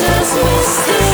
just a mistake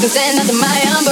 Cause then I'm my